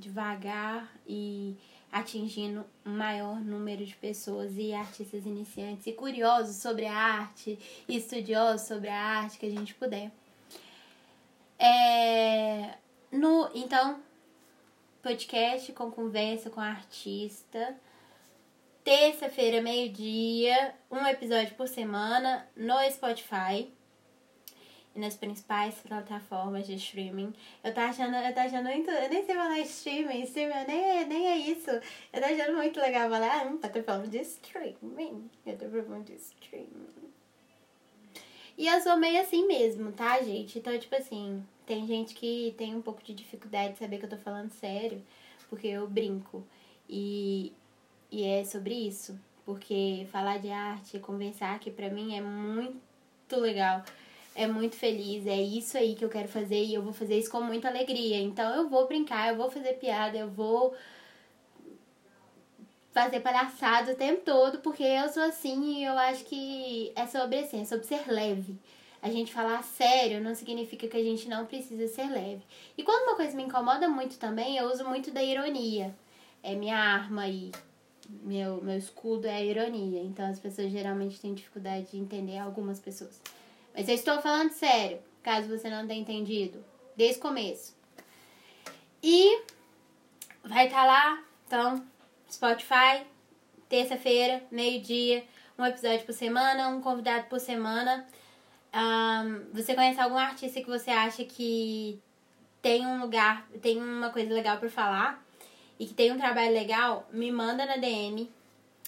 B: devagar e atingindo um maior número de pessoas e artistas iniciantes e curiosos sobre a arte e estudiosos sobre a arte que a gente puder. É, no, então, podcast com conversa com artista. Terça-feira, meio-dia, um episódio por semana no Spotify e nas principais plataformas de streaming. Eu tô achando, eu tô achando muito. Eu nem sei falar streaming, streaming nem nem é isso. Eu tô achando muito legal falar, hum, eu tô falando de streaming. Eu tô falando de streaming. E eu sou meio assim mesmo, tá, gente? Então, tipo assim, tem gente que tem um pouco de dificuldade de saber que eu tô falando sério, porque eu brinco. E, e é sobre isso. Porque falar de arte, conversar aqui pra mim é muito legal é muito feliz, é isso aí que eu quero fazer e eu vou fazer isso com muita alegria. Então eu vou brincar, eu vou fazer piada, eu vou fazer palhaçada o tempo todo, porque eu sou assim e eu acho que é sobre assim, é sobre ser leve. A gente falar sério não significa que a gente não precisa ser leve. E quando uma coisa me incomoda muito também, eu uso muito da ironia. É minha arma e meu, meu escudo é a ironia. Então as pessoas geralmente têm dificuldade de entender algumas pessoas. Mas eu estou falando sério, caso você não tenha entendido, desde o começo. E vai estar tá lá, então, Spotify, terça-feira, meio-dia, um episódio por semana, um convidado por semana. Um, você conhece algum artista que você acha que tem um lugar, tem uma coisa legal para falar e que tem um trabalho legal? Me manda na DM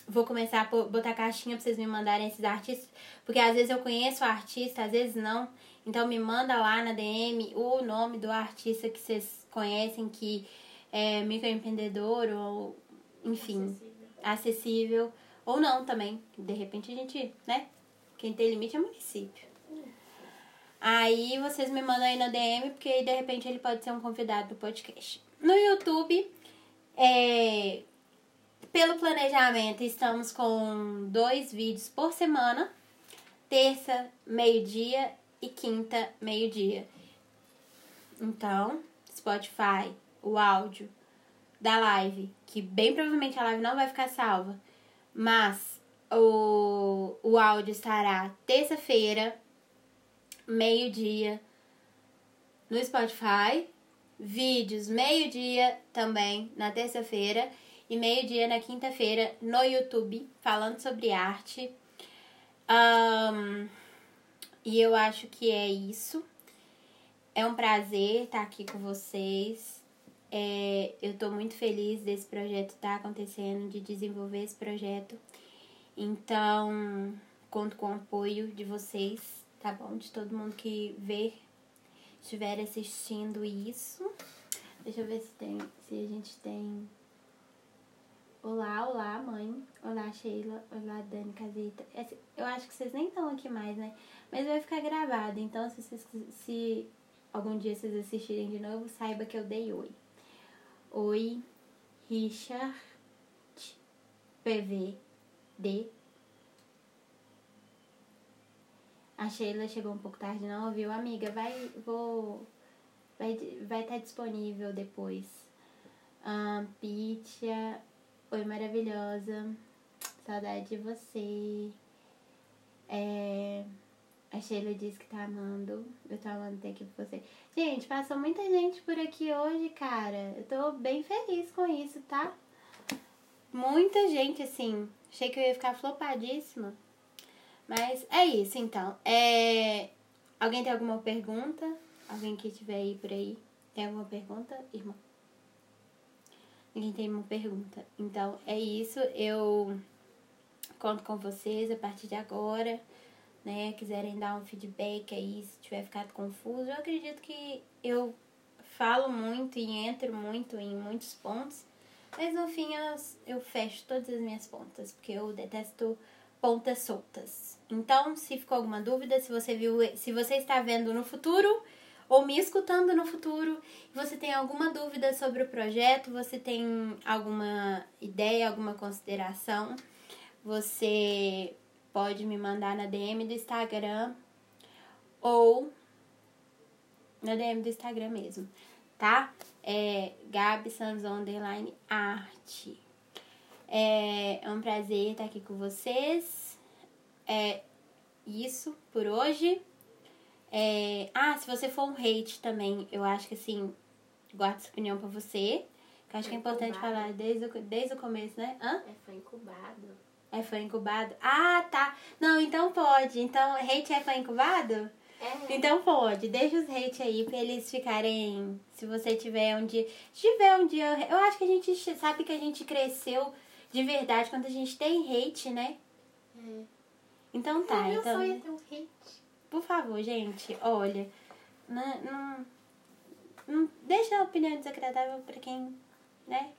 B: vou começar a botar caixinha pra vocês me mandarem esses artistas, porque às vezes eu conheço o artista, às vezes não. Então me manda lá na DM o nome do artista que vocês conhecem, que é microempreendedor ou, enfim, acessível. acessível. Ou não também. De repente a gente, né? Quem tem limite é município. Aí vocês me mandam aí na DM, porque de repente ele pode ser um convidado do podcast. No YouTube, é, pelo planejamento, estamos com dois vídeos por semana. Terça, meio-dia e quinta, meio-dia. Então, Spotify, o áudio da live, que bem provavelmente a live não vai ficar salva, mas o, o áudio estará terça-feira, meio-dia, no Spotify. Vídeos meio-dia também na terça-feira e meio-dia na quinta-feira no YouTube, falando sobre arte. Um, e eu acho que é isso. É um prazer estar aqui com vocês. É, eu estou muito feliz desse projeto estar tá acontecendo, de desenvolver esse projeto. Então, conto com o apoio de vocês, tá bom? De todo mundo que vê, estiver assistindo isso. Deixa eu ver se tem, se a gente tem Olá, olá, mãe. Olá, Sheila. Olá, Dani Casita. Eu acho que vocês nem estão aqui mais, né? Mas vai ficar gravado. Então, se, vocês, se algum dia vocês assistirem de novo, saiba que eu dei oi. Oi, Richard PVD. A Sheila chegou um pouco tarde, não ouviu? Amiga, vai, vou, vai, vai estar disponível depois. Um, Pitia, Oi, maravilhosa. Saudade de você. É... A Sheila disse que tá amando. Eu tô amando ter aqui com você. Gente, passou muita gente por aqui hoje, cara. Eu tô bem feliz com isso, tá? Muita gente, assim. Achei que eu ia ficar flopadíssima. Mas é isso, então. É... Alguém tem alguma pergunta? alguém que estiver aí por aí tem alguma pergunta, irmão? Ninguém tem uma pergunta. Então, é isso. Eu conto com vocês a partir de agora, né? Quiserem dar um feedback aí, se tiver ficado confuso. Eu acredito que eu falo muito e entro muito em muitos pontos. Mas no fim eu, eu fecho todas as minhas pontas, porque eu detesto pontas soltas. Então, se ficou alguma dúvida, se você viu, se você está vendo no futuro ou me escutando no futuro, você tem alguma dúvida sobre o projeto, você tem alguma ideia, alguma consideração, você pode me mandar na DM do Instagram ou na DM do Instagram mesmo, tá? É Gabi Santos Underline Arte. É, é um prazer estar aqui com vocês. É isso por hoje. É, ah, se você for um hate também, eu acho que assim, guarda essa opinião pra você. Que eu acho que é importante
A: incubado.
B: falar desde o, desde o começo, né? Hã?
A: É, foi incubado.
B: É foi incubado? Ah, tá. Não, então pode. Então, hate é foi incubado?
A: É.
B: Então pode, deixa os hate aí pra eles ficarem. Se você tiver um dia. Se tiver um dia. Eu acho que a gente sabe que a gente cresceu de verdade quando a gente tem hate, né?
A: É.
B: Então tá.
A: Meu
B: então,
A: sonho é ter um hate.
B: por favor, gente, olha. Não, não, não deixa a opinião desagradável pra quem. né?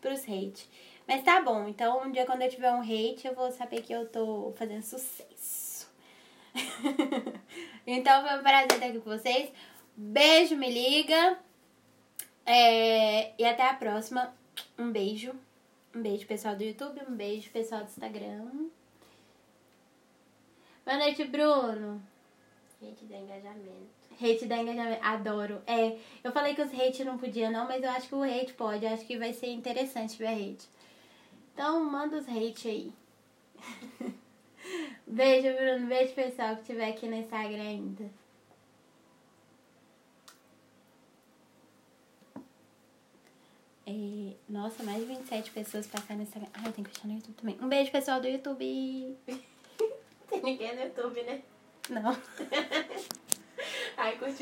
B: Pros hate. Mas tá bom, então um dia quando eu tiver um hate, eu vou saber que eu tô fazendo sucesso. (laughs) então foi um prazer estar aqui com vocês. Beijo, me liga. É, e até a próxima. Um beijo. Um beijo, pessoal do YouTube. Um beijo, pessoal do Instagram. Boa noite, Bruno.
A: Hate dá engajamento.
B: Hate da engajamento. Adoro. É, eu falei que os hate não podia não, mas eu acho que o hate pode. Eu acho que vai ser interessante ver hate. Então, manda os hate aí. (laughs) Beijo, Bruno. Beijo, pessoal que estiver aqui no Instagram ainda. E, nossa, mais de 27 pessoas passaram no Instagram. Ai, tem que fechar no YouTube também. Um beijo, pessoal do YouTube! (laughs)
A: tem ninguém no YouTube, né?
B: Não. (laughs) Ai, curti